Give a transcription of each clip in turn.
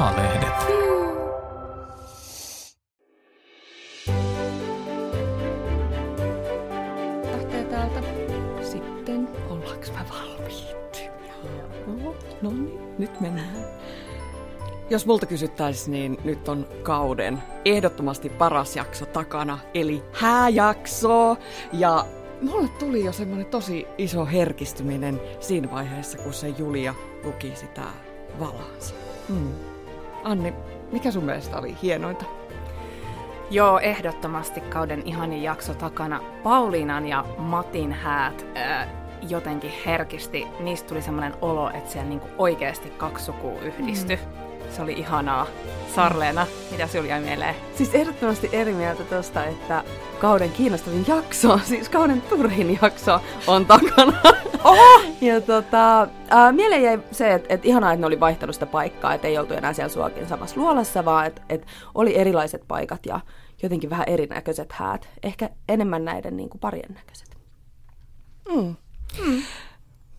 Maalehdet. Lähtee täältä. Sitten ollaanko mä valmiit? Joo. No niin, nyt mennään. Jos multa kysyttäisiin, niin nyt on kauden ehdottomasti paras jakso takana, eli hääjakso. Ja mulle tuli jo semmoinen tosi iso herkistyminen siinä vaiheessa, kun se Julia luki sitä valaansa. Hmm. Anni, mikä sun mielestä oli hienointa? Joo, ehdottomasti kauden ihanin jakso takana. Pauliinan ja Matin häät ää, jotenkin herkisti. Niistä tuli semmoinen olo, että siellä niinku oikeasti kaksi sukua yhdistyi. Mm. Se oli ihanaa. Sarleena, mitä sinulla jäi mieleen? Siis ehdottomasti eri mieltä tosta, että kauden kiinnostavin jakso, siis kauden turhin jakso on takana. Oho! ja tota, ää, mieleen jäi se, että et ihanaa, että ne oli vaihtanut sitä paikkaa, että ei oltu enää siellä suokin samassa luolassa, vaan että et oli erilaiset paikat ja jotenkin vähän erinäköiset häät. Ehkä enemmän näiden niin kuin parien näköiset. Mm. Mm.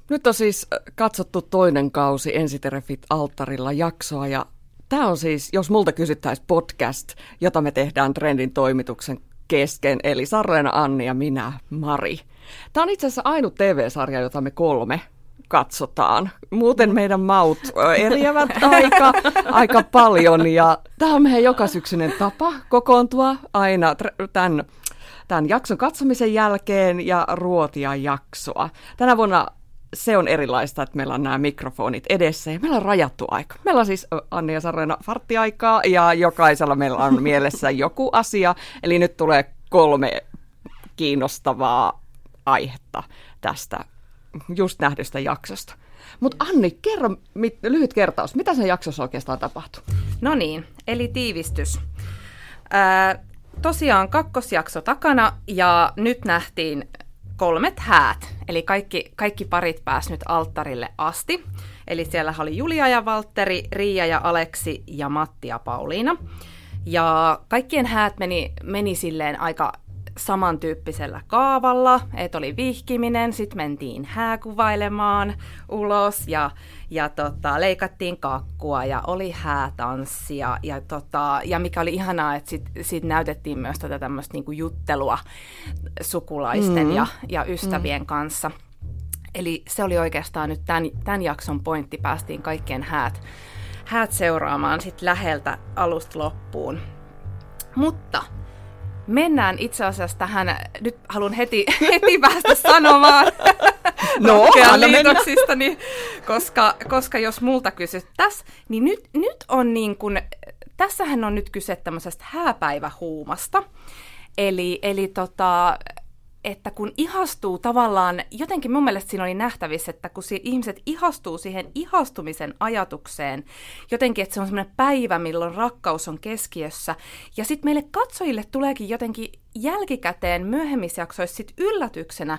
Nyt on siis katsottu toinen kausi Ensiterefit alttarilla jaksoa ja tämä on siis, jos multa kysyttäisiin podcast, jota me tehdään Trendin toimituksen kesken, eli Sarleena, Anni ja minä, Mari. Tämä on itse asiassa ainut TV-sarja, jota me kolme katsotaan. Muuten meidän maut eriävät aika, aika paljon ja tämä on meidän jokasyksyinen tapa kokoontua aina tämän, tämän jakson katsomisen jälkeen ja ruotia jaksoa. Tänä vuonna se on erilaista, että meillä on nämä mikrofonit edessä ja meillä on rajattu aika. Meillä on siis Anni ja Sarena farttiaikaa ja jokaisella meillä on mielessä joku asia. Eli nyt tulee kolme kiinnostavaa aihetta tästä just nähdystä jaksosta. Mutta Anni, kerro mit, lyhyt kertaus, mitä sen jaksossa oikeastaan tapahtui? No niin, eli tiivistys. Ää, tosiaan kakkosjakso takana ja nyt nähtiin kolmet häät, eli kaikki, kaikki parit pääs nyt alttarille asti. Eli siellä oli Julia ja Valtteri, Riia ja Aleksi ja Matti ja Pauliina. Ja kaikkien häät meni, meni silleen aika samantyyppisellä kaavalla, että oli vihkiminen, sitten mentiin hääkuvailemaan ulos ja, ja tota, leikattiin kakkua ja oli häätanssia ja, tota, ja mikä oli ihanaa, että sitten sit näytettiin myös tätä tämmöistä niinku juttelua sukulaisten mm. ja, ja ystävien mm. kanssa. Eli se oli oikeastaan nyt tämän, tämän jakson pointti, päästiin kaikkien häät, häät seuraamaan sitten läheltä alusta loppuun. Mutta mennään itse asiassa tähän, nyt haluan heti, heti päästä sanomaan. No, niin, koska, koska jos multa kysyttäisiin, niin nyt, nyt on niin kuin, tässähän on nyt kyse tämmöisestä hääpäivähuumasta. Eli, eli tota, että kun ihastuu tavallaan, jotenkin mun mielestä siinä oli nähtävissä, että kun ihmiset ihastuu siihen ihastumisen ajatukseen, jotenkin, että se on semmoinen päivä, milloin rakkaus on keskiössä, ja sitten meille katsojille tuleekin jotenkin jälkikäteen myöhemmissä jaksoissa sit yllätyksenä,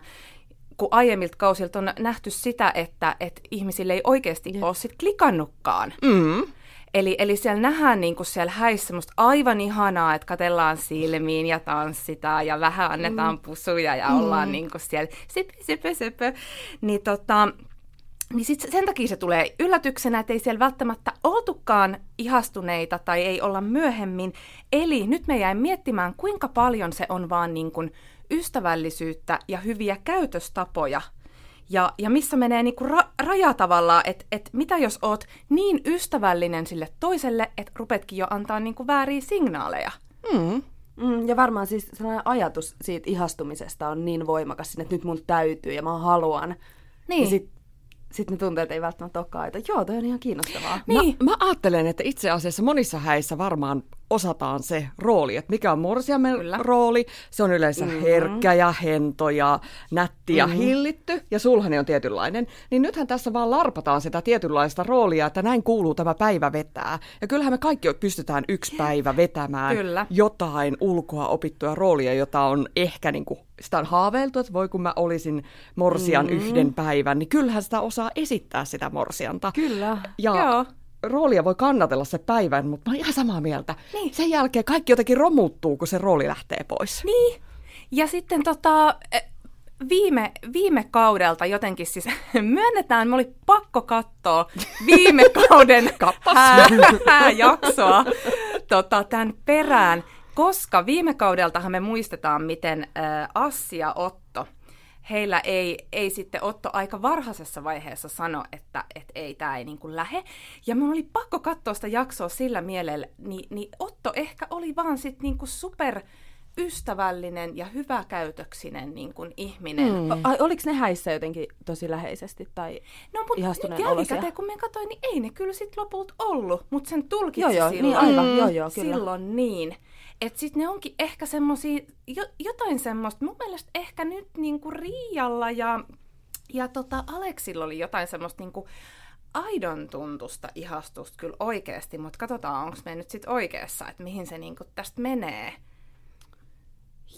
kun aiemmilta kausilta on nähty sitä, että, että ihmisille ei oikeasti ole sit klikannutkaan. Mm. Eli, eli siellä nähdään niin kuin siellä häissä semmoista aivan ihanaa, että katellaan silmiin ja tanssitaan ja vähän annetaan mm. pusuja ja mm. ollaan niin kuin siellä sipi, sipi, sipi. Niin, tota, niin sit sen takia se tulee yllätyksenä, että ei siellä välttämättä oltukaan ihastuneita tai ei olla myöhemmin. Eli nyt me jäin miettimään, kuinka paljon se on vaan niin kuin ystävällisyyttä ja hyviä käytöstapoja – ja, ja missä menee niinku ra- raja tavallaan, että et mitä jos oot niin ystävällinen sille toiselle, että rupetkin jo antaa niinku vääriä signaaleja. Mm. Mm, ja varmaan siis sellainen ajatus siitä ihastumisesta on niin voimakas, että nyt mun täytyy ja mä haluan. Niin. Ja sit, sit ne tunteet ei välttämättä olekaan, että joo, toi on ihan kiinnostavaa. Niin. Mä, mä ajattelen, että itse asiassa monissa häissä varmaan osataan se rooli, että mikä on morsiamen Kyllä. rooli. Se on yleensä mm-hmm. herkkä ja hento ja nätti ja mm-hmm. hillitty, ja sulhani on tietynlainen. Niin nythän tässä vaan larpataan sitä tietynlaista roolia, että näin kuuluu tämä päivä vetää. Ja kyllähän me kaikki pystytään yksi päivä vetämään Kyllä. jotain ulkoa opittua roolia, jota on ehkä niin kuin, sitä on haaveiltu, että voi kun mä olisin morsian mm-hmm. yhden päivän, niin kyllähän sitä osaa esittää sitä morsianta. Kyllä, ja Joo roolia voi kannatella se päivän, mutta mä oon ihan samaa mieltä. Niin. Sen jälkeen kaikki jotenkin romuttuu, kun se rooli lähtee pois. Niin. Ja sitten tota, e, viime, viime kaudelta jotenkin siis myönnetään, me oli pakko katsoa viime kauden hää, hääjaksoa tota, tämän perään, koska viime kaudeltahan me muistetaan, miten äh, Assi ja Otto, heillä ei, ei sitten Otto aika varhaisessa vaiheessa sano, että et ei, tämä ei niin kuin lähe. Ja mun oli pakko katsoa sitä jaksoa sillä mielellä, niin, niin Otto ehkä oli vaan sitten niin kuin super ystävällinen ja hyväkäytöksinen niin kuin ihminen. Mm. Ai, oliko ne häissä jotenkin tosi läheisesti tai No mutta ihastuneen jälkikäteen kun me katsoin, niin ei ne kyllä sitten lopulta ollut, mutta sen tulkitsi Joo, joo, silloin. niin aivan, joo, joo, kyllä. Silloin niin. Että sitten ne onkin ehkä semmosia, jo, jotain semmoista, mun mielestä ehkä nyt niinku Riijalla ja, ja tota Aleksilla oli jotain semmoista niinku aidon tuntusta ihastusta kyllä oikeasti, mutta katsotaan, onko me nyt sitten oikeassa, että mihin se niinku tästä menee.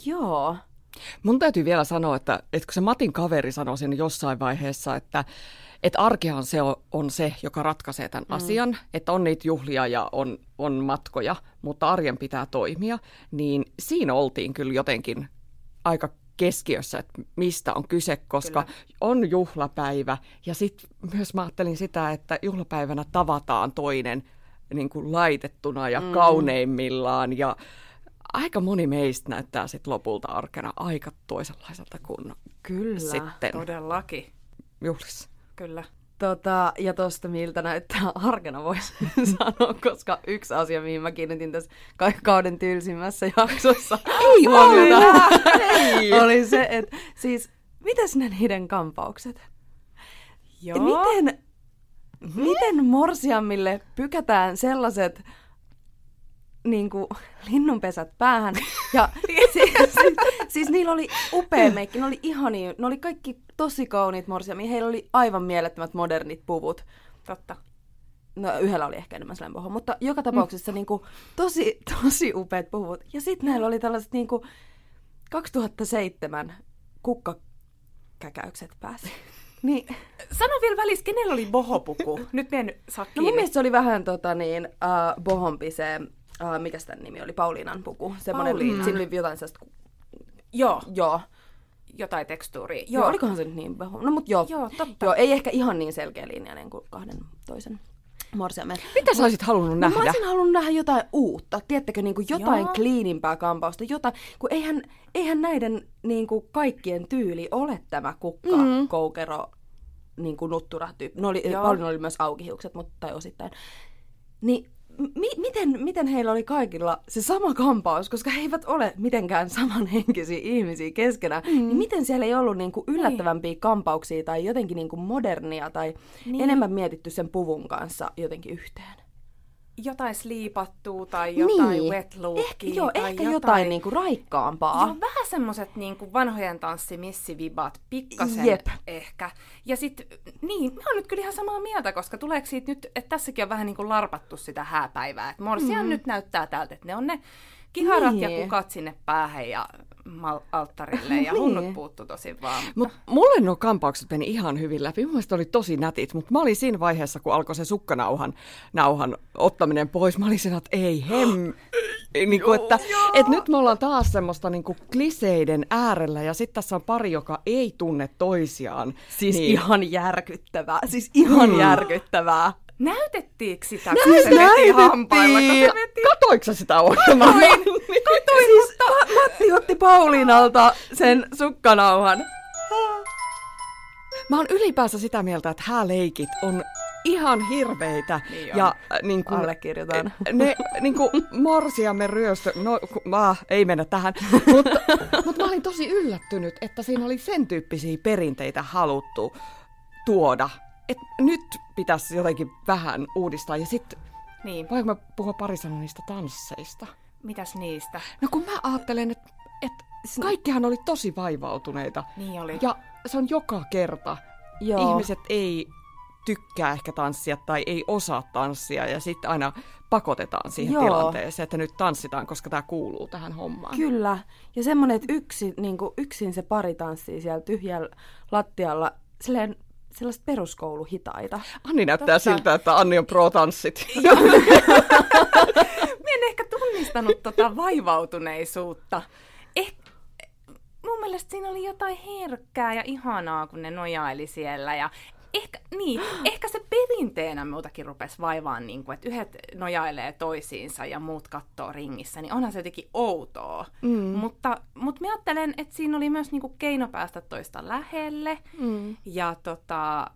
Joo. Mun täytyy vielä sanoa, että, että kun se Matin kaveri sanoi siinä jossain vaiheessa, että, että arkehan se on, on se, joka ratkaisee tämän mm. asian, että on niitä juhlia ja on, on matkoja, mutta arjen pitää toimia, niin siinä oltiin kyllä jotenkin aika keskiössä, että mistä on kyse, koska kyllä. on juhlapäivä. Ja sitten myös mä ajattelin sitä, että juhlapäivänä tavataan toinen niin kuin laitettuna ja mm. kauneimmillaan ja aika moni meistä näyttää sitten lopulta arkena aika toisenlaiselta kuin Kyllä, sitten Todellakin. juhlissa. Kyllä. Tota, ja tosta miltä näyttää arkena voisi sanoa, koska yksi asia, mihin mä kiinnitin tässä ka- kauden tylsimmässä jaksossa Ei huomiota, Ei. oli se, että siis, mitäs ne niiden kampaukset? Joo. Miten, miten morsiammille pykätään sellaiset niin kuin, linnunpesät päähän. Ja siis, siis, siis niillä oli upea meikki, ne oli ihania, ne oli kaikki tosi kauniit morsiamia. Heillä oli aivan mielettömät modernit puvut. Totta. No yhdellä oli ehkä enemmän slämpoho, mutta joka tapauksessa mm. niin kuin, tosi, tosi upeat puvut. Ja sitten näillä oli tällaiset niin kuin, 2007 kukkakäkäykset päässä. Niin. Sano vielä välissä, kenellä oli bohopuku? Nyt me en saa No mun mielestä se oli vähän tota niin, uh, bohompi se, uh, mikä sitä nimi oli, Pauliinan puku. Semmoinen, siinä oli jotain sellaista, Joo, joo. jotain tekstuuria. Joo, joo olikohan se nyt niin boho? No mut joo, Joo, totta. joo, ei ehkä ihan niin selkeä linjainen kuin kahden toisen morsiamen. Mitä sä olisit halunnut No, mä nähdä? olisin halunnut nähdä jotain uutta, tiedättekö, niin kuin jotain Joo. kliinimpää kampausta, jotain, kun eihän, eihän näiden niin kuin kaikkien tyyli ole tämä kukka, Mm. koukero, niin kuin nuttura tyyppi. No oli, oli myös aukihiukset, mutta tai osittain. Niin mi- miten, miten heillä oli kaikilla se sama kampaus, koska he eivät ole mitenkään samanhenkisiä ihmisiä keskenään, mm. niin miten siellä ei ollut niin kuin yllättävämpiä kampauksia tai jotenkin niin kuin modernia tai Niin. niin. enemmän mietitty sen puvun kanssa jotenkin yhteen? Jotain sliipattua tai jotain Niin. wet lookia. Eh, joo, tai ehkä jotain, niinku raikkaampaa. Joo, vähän semmoset niinku vanhojen tanssimissivibat, pikkasen Jep. ehkä. Ja sit, niin, mä oon nyt kyllä ihan samaa mieltä, koska tuleeko siitä nyt, että tässäkin on vähän niinku larpattu sitä hääpäivää. Että Morsian mm. nyt näyttää täältä, että ne on ne kiharat niin. ja kukat sinne päähän ja mal- alttarille ja Niin. hunnut puuttu tosi vaan. Mut mulle nuo kampaukset meni ihan hyvin läpi. Mun mielestä oli tosi nätit, mutta mä olin siinä vaiheessa, kun alkoi se sukkanauhan nauhan ottaminen pois. Mä olin siinä, että ei hem... Niin kuin, että, että nyt me ollaan taas semmoista niin kuin kliseiden äärellä ja sitten tässä on pari, joka ei tunne toisiaan. Siis niin. ihan järkyttävää. Siis ihan mm. järkyttävää. Näytettiinkö sitä, kun se veti hampailla? Katoiko sitä ohjelmaa? Katoin, siis Ma- Matti otti Pauliinalta sen sukkanauhan. Mä oon ylipäänsä sitä mieltä, että hääleikit on ihan hirveitä. Niin on. ja äh, niin kun, Allekirjoitan. Ne niin kuin morsiamme ryöstö, no ah, ei mennä tähän, mutta, mutta mä olin tosi yllättynyt, että siinä oli sen tyyppisiä perinteitä haluttu tuoda. Et nyt pitäisi jotenkin vähän uudistaa ja sitten Niin, voinko mä puhua pari sanaa niistä tansseista? mitäs niistä? No kun mä ajattelen, että et kaikkihan oli tosi vaivautuneita. Niin oli. Ja se on joka kerta. Joo. Ihmiset ei tykkää ehkä tanssia tai ei osaa tanssia ja sitten aina pakotetaan siihen Joo. tilanteeseen, että nyt tanssitaan, koska tämä kuuluu tähän hommaan. Kyllä. Ja semmoinen, että yksi, niin yksin se pari tanssii siellä tyhjällä lattialla, silleen, sellaista peruskouluhitaita. Anni näyttää Totta. siltä, että Anni on pro-tanssit. Mä en ehkä tunnistanut tota vaivautuneisuutta. Eh, mun mielestä siinä oli jotain herkkää ja ihanaa, kun ne nojaili siellä. Ja ehkä, niin, ehkä se perinteenä muutakin rupesi vaivaan, niin kuin, että yhdet nojailee toisiinsa ja muut katsoo ringissä, niin onhan se jotenkin outoa. Mm. Mutta, mutta mä ajattelen, että siinä oli myös niin kuin keino päästä toista lähelle. Mm. Ja tota,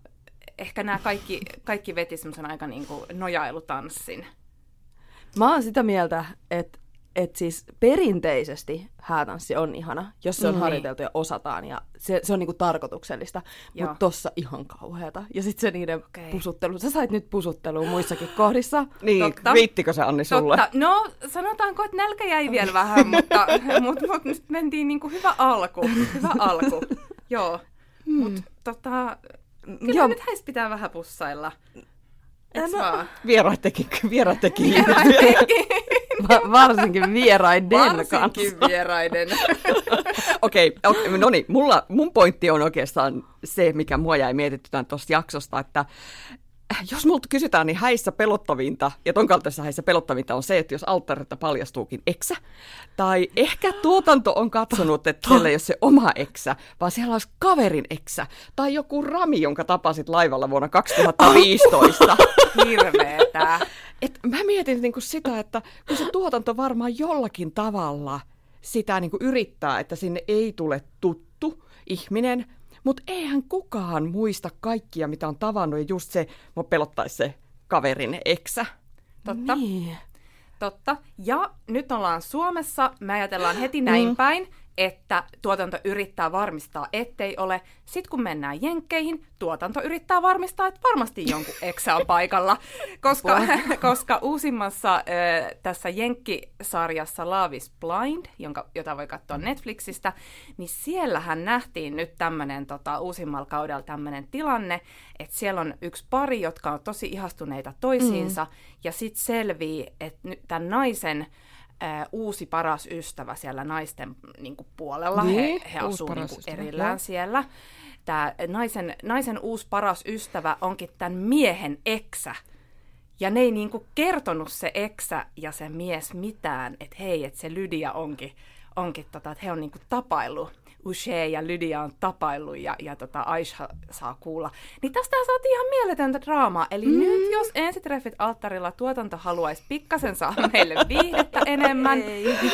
ehkä nämä kaikki, kaikki veti semmoisen aika niin kuin nojailutanssin. Mä oon sitä mieltä, että et siis perinteisesti häätanssi on ihana, jos se on mm, harjoiteltu ja osataan ja se, se on niinku tarkoituksellista, mutta tossa ihan kauheata. Ja sitten se niiden okay. pusuttelu, sä sait nyt pusuttelua muissakin kohdissa. Niin, Totta. riittikö se Anni sulle? Totta. No sanotaanko, että nälkä jäi vielä vähän, mutta, mutta, mutta nyt mentiin niinku hyvä alku, hyvä alku. Joo, hmm. mutta tota, kyllä Joo. nyt häistä pitää vähän pussailla. No, Vieraat teki, vieraat teki. Va- varsinkin vieraiden varsinkin kanssa. vieraiden. Okei, okay, okay, no niin, mulla, mun pointti on oikeastaan se, mikä mua jäi mietitytään tuosta jaksosta, että jos multa kysytään, niin häissä pelottavinta, ja ton kaltaisessa häissä pelottavinta on se, että jos alttarilta paljastuukin eksä, tai ehkä tuotanto on katsonut, että siellä ei ole se oma eksä, vaan siellä olisi kaverin eksä, tai joku rami, jonka tapasit laivalla vuonna 2015. Hirveetä. Et mä mietin niin kuin sitä, että kun se tuotanto varmaan jollakin tavalla sitä niin kuin yrittää, että sinne ei tule tuttu ihminen, mutta eihän kukaan muista kaikkia, mitä on tavannut, ja just se, mua pelottaisi se kaverin eksä. Totta. Niin. Totta. Ja nyt ollaan Suomessa, me ajatellaan heti näin mm. päin, että tuotanto yrittää varmistaa, ettei ole. Sitten kun mennään jenkkeihin, tuotanto yrittää varmistaa, että varmasti jonkun eksä on paikalla. Koska, koska uusimmassa äh, tässä jenkkisarjassa Love is Blind, jonka, jota voi katsoa Netflixistä, niin siellähän nähtiin nyt tämmöinen tota, uusimmalla kaudella tämmöinen tilanne, että siellä on yksi pari, jotka on tosi ihastuneita toisiinsa, mm. ja sitten selvii, että nyt tämän naisen ää, uusi paras ystävä siellä naisten niin kuin, puolella. Niin, he, he asuu niin kuin, erillään no. siellä. Tämä naisen, naisen uusi paras ystävä onkin tämän miehen eksä. Ja ne ei niin kuin, kertonut se eksä ja se mies mitään, että hei, että se Lydia onkin, onkin tota, että he on niin kuin, tapailu Uche ja Lydia on tapailu ja, ja tota Aisha saa kuulla. Niin tästä saatiin ihan mieletöntä draamaa. Eli mm. nyt jos ensitreffit alttarilla tuotanto haluaisi pikkasen saada meille viihdettä enemmän,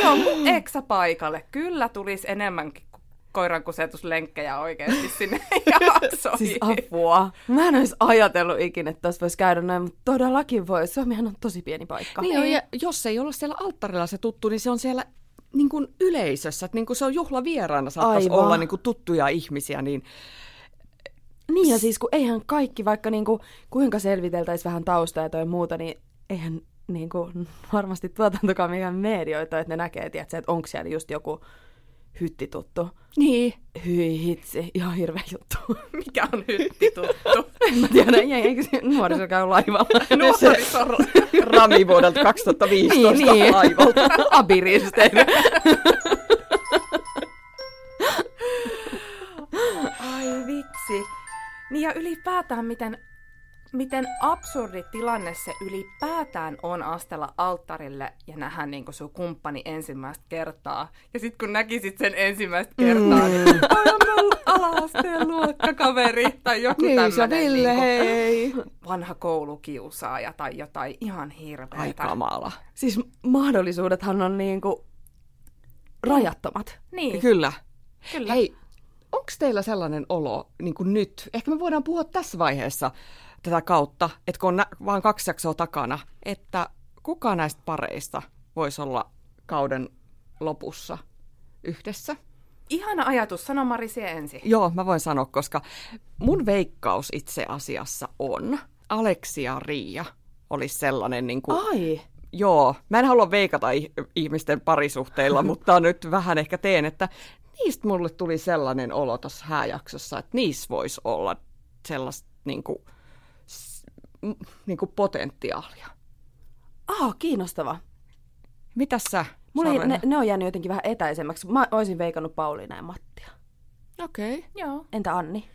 jonkun eksä paikalle. Kyllä tulisi enemmänkin koiran kusetuslenkkejä oikeasti sinne jaksoihin. Siis apua. Mä en olisi ajatellut ikinä, että tässä voisi käydä näin, mutta todellakin voi. Suomihan on tosi pieni paikka. Niin on, ja jos ei ole siellä alttarilla se tuttu, niin se on siellä niin kuin yleisössä, että niin kuin se on juhlavieraana saattaisi Aivan. olla niin kuin tuttuja ihmisiä, niin niin ja siis kun eihän kaikki, vaikka niin kuin, kuinka selviteltäisiin vähän taustaa ja muuta, niin eihän niin kuin, varmasti tuotantokaan mikään medioita, että ne näkee, tiedätkö, että onko siellä just joku hyttituttu. Niin. Hyi hitsi, ihan hirveä juttu. Mikä on hyttituttu? en mä tiedä, eikö se nuoriso käy laivalla? nuoriso Rami vuodelta 2015 niin, niin. laivalta. Abiristeinen. Ai vitsi. Niin ja ylipäätään miten miten absurdi tilanne se ylipäätään on astella alttarille ja nähdä niin sun kumppani ensimmäistä kertaa. Ja sitten kun näkisit sen ensimmäistä kertaa, niin mm. niin ala-asteen luokkakaveri tai joku niin, tämmöinen Ville, niin hei. vanha koulukiusaaja tai jotain ihan hirveätä. Ai kamala. Siis mahdollisuudethan on niin kuin rajattomat. Niin. Kyllä. Kyllä. Hei, onko teillä sellainen olo niin kuin nyt? Ehkä me voidaan puhua tässä vaiheessa tätä kautta, että kun on nä- vaan kaksi jaksoa takana, että kuka näistä pareista voisi olla kauden lopussa yhdessä? Ihana ajatus, sano Marisi ensin. Joo, mä voin sanoa, koska mun veikkaus itse asiassa on, Aleksia Riia olisi sellainen niin kuin, Ai. Joo, mä en halua veikata ihmisten parisuhteilla, mutta nyt vähän ehkä teen, että niistä mulle tuli sellainen olo tuossa hääjaksossa, että niissä voisi olla sellaista niin kuin, niin kuin potentiaalia. Ah, kiinnostava. Mitäs sä? Mulla ne, ne on jäänyt jotenkin vähän etäisemmäksi. Mä olisin veikannut Pauliina ja Mattia. Okei. Okay. Joo. Entä Anni?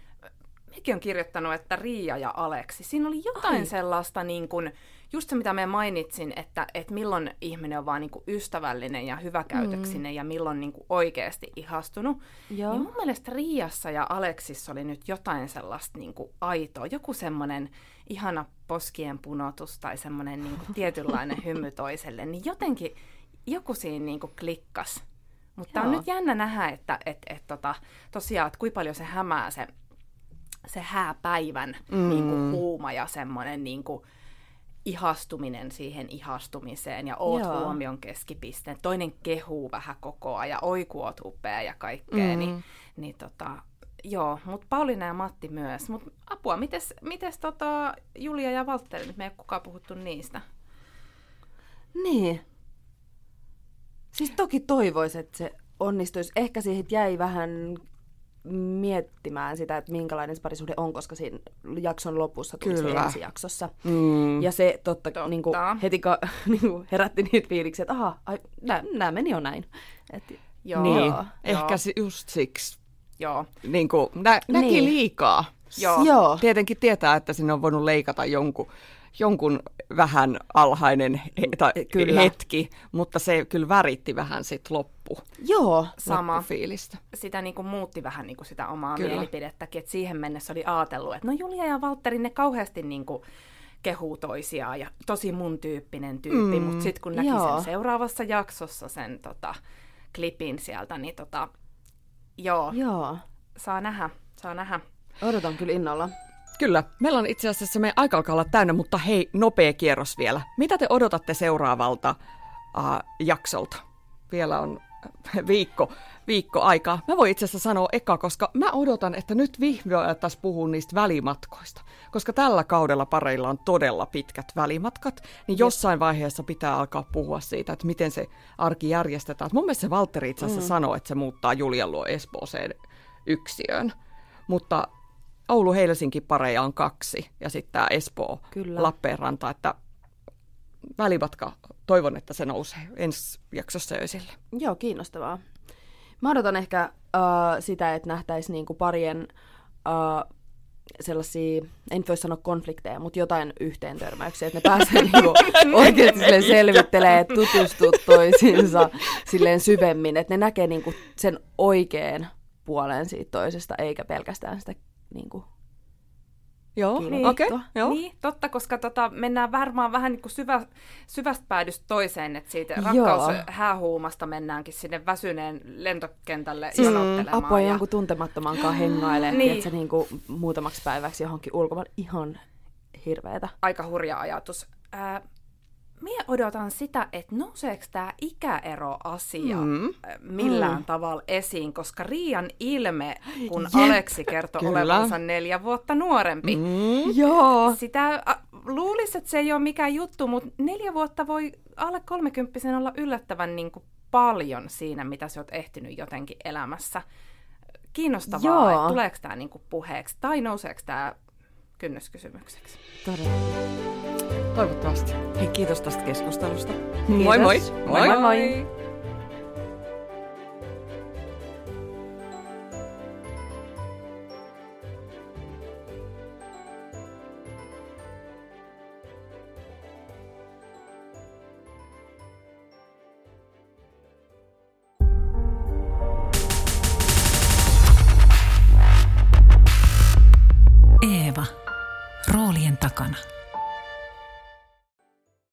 hekin on kirjoittanut, että Riia ja Aleksi. Siinä oli jotain Ai. sellaista, niin kuin, just se mitä me mainitsin, että, että milloin ihminen on vaan niin kuin ystävällinen ja hyväkäytöksinen mm. ja milloin niin kuin oikeasti ihastunut. Joo. Niin mun mielestä Riassa ja Aleksissa oli nyt jotain sellaista niin kuin aitoa, joku semmoinen ihana poskien punotus tai semmoinen niin kuin tietynlainen hymy toiselle, niin jotenkin joku siinä niin kuin klikkas. Mutta on nyt jännä nähdä, että et, et, tota, tosiaan, että kuinka paljon se hämää se, se hääpäivän mm. niin kuin, huuma ja semmoinen niin kuin, ihastuminen siihen ihastumiseen ja oot Joo. huomion keskipisteen. Toinen kehuu vähän koko ajan, oi kun oot upea ja kaikkea. Mm. Niin, niin tota, joo, mutta Pauliina ja Matti myös. Mutta apua, mites, mites tota Julia ja Valtteri, nyt me ei kukaan puhuttu niistä. Niin. Siis toki toivoisin, että se onnistuisi. Ehkä siihen jäi vähän miettimään sitä, että minkälainen se parisuhde on, koska siinä jakson lopussa tuli Kyllä. se ensi jaksossa. Mm. Ja se totta, totta. Niin kuin, heti ka, niin kuin herätti niitä fiiliksiä, että aha, nämä meni jo näin. Et, joo. Niin, joo. ehkä joo. just siksi. Joo. Niin kuin, nä, näki niin. liikaa. Joo. joo. Tietenkin tietää, että sinne on voinut leikata jonkun jonkun vähän alhainen he, ta, kyllä. hetki, mutta se kyllä väritti vähän sit loppu. Joo, sama. Fiilistä. Sitä niin kuin muutti vähän niin kuin sitä omaa kyllä. mielipidettäkin, että siihen mennessä oli ajatellut, että no Julia ja Valtteri, ne kauheasti niin kuin kehuu toisiaan ja tosi mun tyyppinen tyyppi, mm, mutta sitten kun näki joo. sen seuraavassa jaksossa sen tota, klipin sieltä, niin tota, joo, joo, saa nähdä, saa nähdä. Odotan kyllä innolla. Kyllä. Meillä on itse asiassa meidän aika alkaa olla täynnä, mutta hei, nopea kierros vielä. Mitä te odotatte seuraavalta uh, jaksolta? Vielä on äh, viikko, viikko aikaa. Mä voin itse asiassa sanoa eka, koska mä odotan, että nyt vihdoin alettaisiin puhua niistä välimatkoista. Koska tällä kaudella pareilla on todella pitkät välimatkat, niin jossain vaiheessa pitää alkaa puhua siitä, että miten se arki järjestetään. Mun mielestä se Valtteri itse asiassa mm. sanoi, että se muuttaa Julian luo Espooseen yksiöön. Mutta Oulu-Helsinki pareja on kaksi ja sitten tämä Espoo Kyllä. Lappeenranta, että välimatka, toivon, että se nousee ensi jaksossa esille. Joo, kiinnostavaa. Mä odotan ehkä uh, sitä, että nähtäisiin niinku parien uh, sellaisia, en voi sanoa konflikteja, mutta jotain yhteen törmäyksiä, että ne pääsee niinku oikeasti selvittelee, tutustua toisiinsa silleen syvemmin, että ne näkee niinku sen oikean puolen siitä toisesta, eikä pelkästään sitä niin kuin, Joo, niin, okei. Okay, joo. Niin, totta, koska tota, mennään varmaan vähän niin kuin syvä, syvästä päädystä toiseen, että siitä rakkaushäähuumasta mennäänkin sinne väsyneen lentokentälle siis, jonottelemaan. Apua ja... jonkun tuntemattoman kanssa hengailee, niin. että se niin kuin muutamaksi päiväksi johonkin ulkomaan ihan hirveetä. Aika hurja ajatus. Äh, Mie odotan sitä, että nouseeko tämä ikäeroasia mm. millään mm. tavalla esiin, koska Riian ilme, kun Jep. Aleksi kertoi Kyllä. olevansa neljä vuotta nuorempi. Mm. Joo. Sitä luulisi, että se ei ole mikään juttu, mutta neljä vuotta voi alle kolmekymppisen olla yllättävän niin kuin paljon siinä, mitä sä oot ehtinyt jotenkin elämässä. Kiinnostavaa, Joo. että tuleeko tämä niin puheeksi tai nouseeko tämä kynnyskysymykseksi. Todella. Toivottavasti. Hei, kiitos tästä keskustelusta. Kiitos. Moi moi. Moi moi. moi. moi.